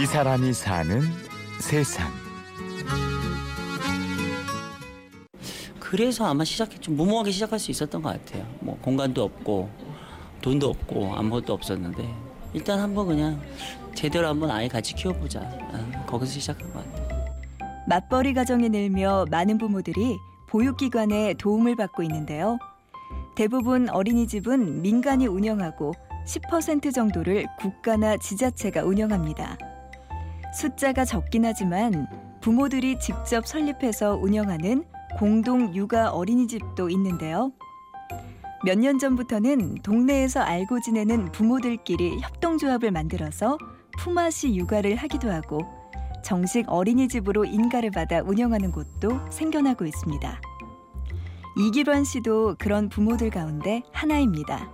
이 사람이 사는 세상. 그래서 아마 시작했죠. 무모하게 시작할 수 있었던 것 같아요. 뭐 공간도 없고 돈도 없고 아무것도 없었는데 일단 한번 그냥 제대로 한번 아이 같이 키워보자. 아, 거기서 시작한 것 같아요. 맞벌이 가정에 늘며 많은 부모들이 보육기관에 도움을 받고 있는데요. 대부분 어린이집은 민간이 운영하고 10% 정도를 국가나 지자체가 운영합니다. 숫자가 적긴 하지만 부모들이 직접 설립해서 운영하는 공동 육아 어린이집도 있는데요. 몇 년 전부터는 동네에서 알고 지내는 부모들끼리 협동조합을 만들어서 품앗이 육아를 하기도 하고 정식 어린이집으로 인가를 받아 운영하는 곳도 생겨나고 있습니다. 이기란 씨도 그런 부모들 가운데 하나입니다.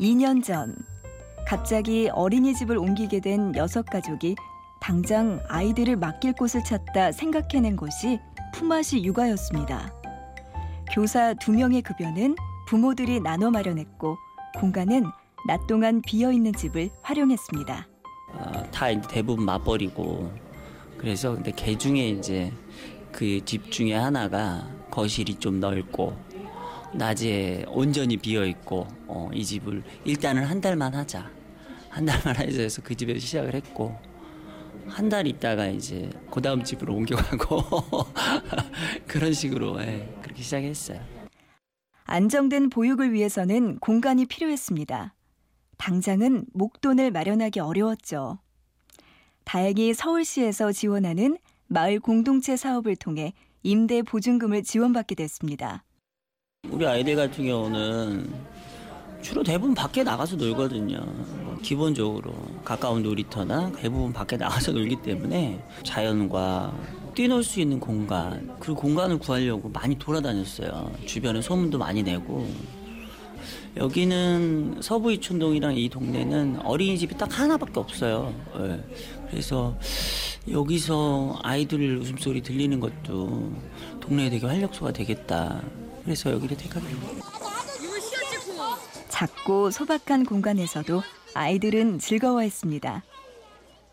2년 전 갑자기 어린이집을 옮기게 된 여섯 가족이 당장 아이들을 맡길 곳을 찾다 생각해낸 것이 품앗이 육아였습니다. 교사 두 명의 급여는 부모들이 나눠 마련했고 공간은 낮 동안 비어 있는 집을 활용했습니다. 어, 다 대부분 맞벌이고 그래서 근데 개 중에 이제 그 집 중에 하나가 거실이 좀 넓고 낮에 온전히 비어 있고 어, 이 집을 일단은 한 달만 하자 한 달만 하자 해서 그 집에서 시작을 했고 한 달 있다가 이제 그 다음 집으로 옮겨가고 그런 식으로 예, 그렇게 시작했어요. 안정된 보육을 위해서는 공간이 필요했습니다. 당장은 목돈을 마련하기 어려웠죠. 다행히 서울시에서 지원하는 마을 공동체 사업을 통해 임대 보증금을 지원받게 됐습니다. 우리 아이들 같은 경우는 주로 대부분 밖에 나가서 놀거든요. 뭐 기본적으로 가까운 놀이터나 대부분 밖에 나가서 놀기 때문에 자연과 뛰놀 수 있는 공간 그리고 공간을 구하려고 많이 돌아다녔어요. 주변에 소문도 많이 내고 여기는 서부 이촌동이랑 이 동네는 어린이집이 딱 하나밖에 없어요. 예. 그래서 여기서 아이들 웃음소리 들리는 것도 동네에 되게 활력소가 되겠다. 그래서 여기를 택하게 됩니다. 작고 소박한 공간에서도 아이들은 즐거워했습니다.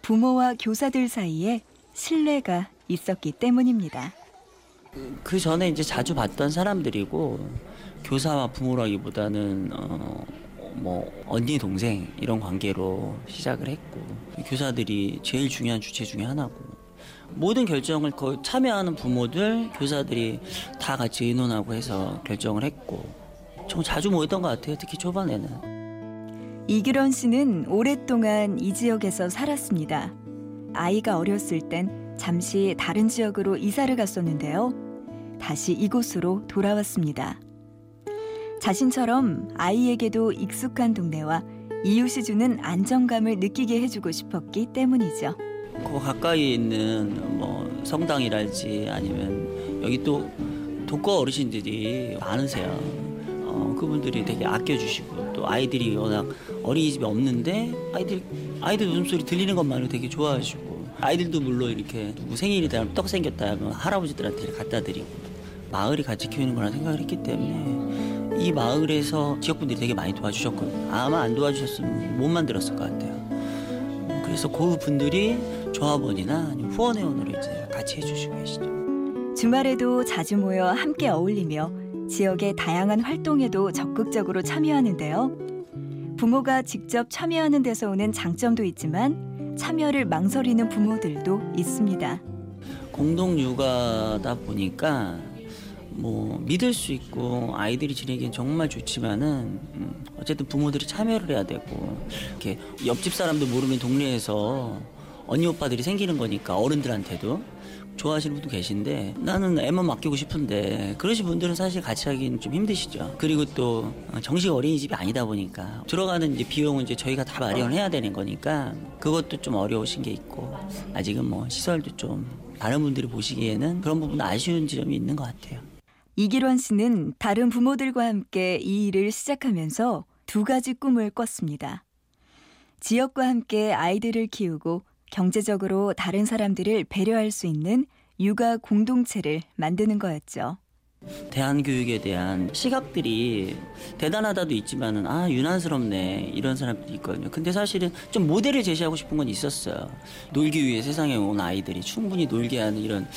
부모와 교사들 사이에 신뢰가 있었기 때문입니다. 그 전에 이제 자주 봤던 사람들이고 교사와 부모라기보다는 어, 뭐 언니 동생 이런 관계로 시작을 했고 교사들이 제일 중요한 주체 중에 하나고 모든 결정을 거의 참여하는 부모들 교사들이 다 같이 의논하고 해서 결정을 했고 좀 자주 모였던 것 같아요 특히 초반에는 이규런 씨는 오랫동안 이 지역에서 살았습니다. 아이가 어렸을 땐 잠시 다른 지역으로 이사를 갔었는데요. 다시 이곳으로 돌아왔습니다. 자신처럼 아이에게도 익숙한 동네와 이웃이 주는 안정감을 느끼게 해주고 싶었기 때문이죠. 그 가까이에 있는 뭐 성당이랄지 아니면 여기 또 독거 어르신들이 많으세요. 어, 그분들이 되게 아껴주시고 또 아이들이 워낙 어린이집이 없는데 아이들 아이들 웃음소리 들리는 것만으로 되게 좋아하시고 아이들도 물론 이렇게 누구 생일이다 떡 생겼다 하면 할아버지들한테 갖다 드리고 마을이 같이 키우는 거라 생각을 했기 때문에 이 마을에서 지역분들이 되게 많이 도와주셨거든요. 아마 안 도와주셨으면 못 만들었을 것 같아요. 그래서 그 분들이 조합원이나 후원회원으로 이제 같이 해주시고 계시죠. 주말에도 자주 모여 함께 어울리며 지역의 다양한 활동에도 적극적으로 참여하는데요. 부모가 직접 참여하는 데서 오는 장점도 있지만 참여를 망설이는 부모들도 있습니다. 공동 육아다 보니까 뭐 믿을 수 있고 아이들이 지내기엔 정말 좋지만은 음, 어쨌든 부모들이 참여를 해야 되고 이렇게 옆집 사람도 모르는 동네에서 언니 오빠들이 생기는 거니까 어른들한테도 좋아하시는 분도 계신데 나는 애만 맡기고 싶은데 그러신 분들은 사실 같이 하기는 좀 힘드시죠. 그리고 또 정식 어린이집이 아니다 보니까 들어가는 이제 비용은 이제 저희가 다 마련해야 되는 거니까 그것도 좀 어려우신 게 있고 아직은 뭐 시설도 좀 다른 분들이 보시기에는 그런 부분 아쉬운 지점이 있는 것 같아요. 이기론 씨는 다른 부모들과 함께 이 일을 시작하면서 두 가지 꿈을 꿨습니다. 지역과 함께 아이들을 키우고 경제적으로 다른 사람들을 배려할 수 있는 육아 공동체를 만드는 거였죠. 대한교육에 대한 시각들이 대단하다도 있지만은 아 유난스럽네 이런 사람들이 있거든요. 근데 사실은 좀 모델을 제시하고 싶은 건 있었어요. 놀기 위해 세상에 온 아이들이 충분히 놀게 하는 이런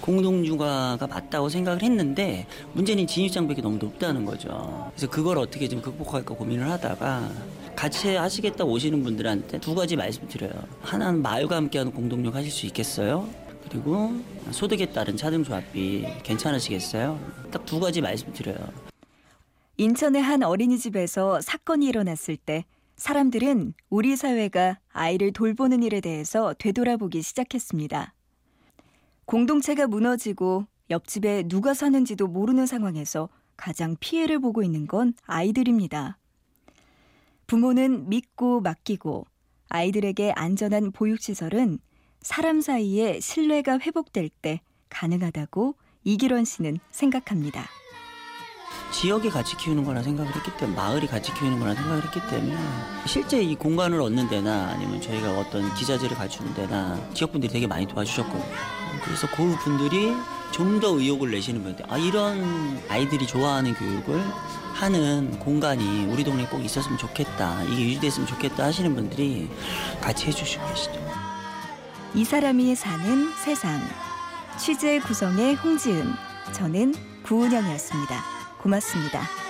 공동육아가 맞다고 생각을 했는데 문제는 진입장벽이 너무 높다는 거죠. 그래서 그걸 어떻게 좀 극복할까 고민을 하다가 같이 하시겠다 오시는 분들한테 두 가지 말씀드려요. 하나는 마을과 함께하는 공동육 하실 수 있겠어요? 그리고 소득에 따른 차등조합비 괜찮으시겠어요? 딱 두 가지 말씀드려요. 인천의 한 어린이집에서 사건이 일어났을 때 사람들은 우리 사회가 아이를 돌보는 일에 대해서 되돌아보기 시작했습니다. 공동체가 무너지고 옆집에 누가 사는지도 모르는 상황에서 가장 피해를 보고 있는 건 아이들입니다. 부모는 믿고 맡기고 아이들에게 안전한 보육시설은 사람 사이에 신뢰가 회복될 때 가능하다고 이기론 씨는 생각합니다. 지역이 같이 키우는 거라 생각을 했기 때문에 마을이 같이 키우는 거라 생각을 했기 때문에 실제 이 공간을 얻는 데나 아니면 저희가 어떤 기자재를 갖추는 데나 지역분들이 되게 많이 도와주셨거든요. 그래서 그 분들이 좀 더 의욕을 내시는 분들 아 이런 아이들이 좋아하는 교육을 하는 공간이 우리 동네에 꼭 있었으면 좋겠다 이게 유지됐으면 좋겠다 하시는 분들이 같이 해주시고 계시죠. 이 사람이 사는 세상. 취재 구성의 홍지은, 저는 구은영이었습니다. 고맙습니다.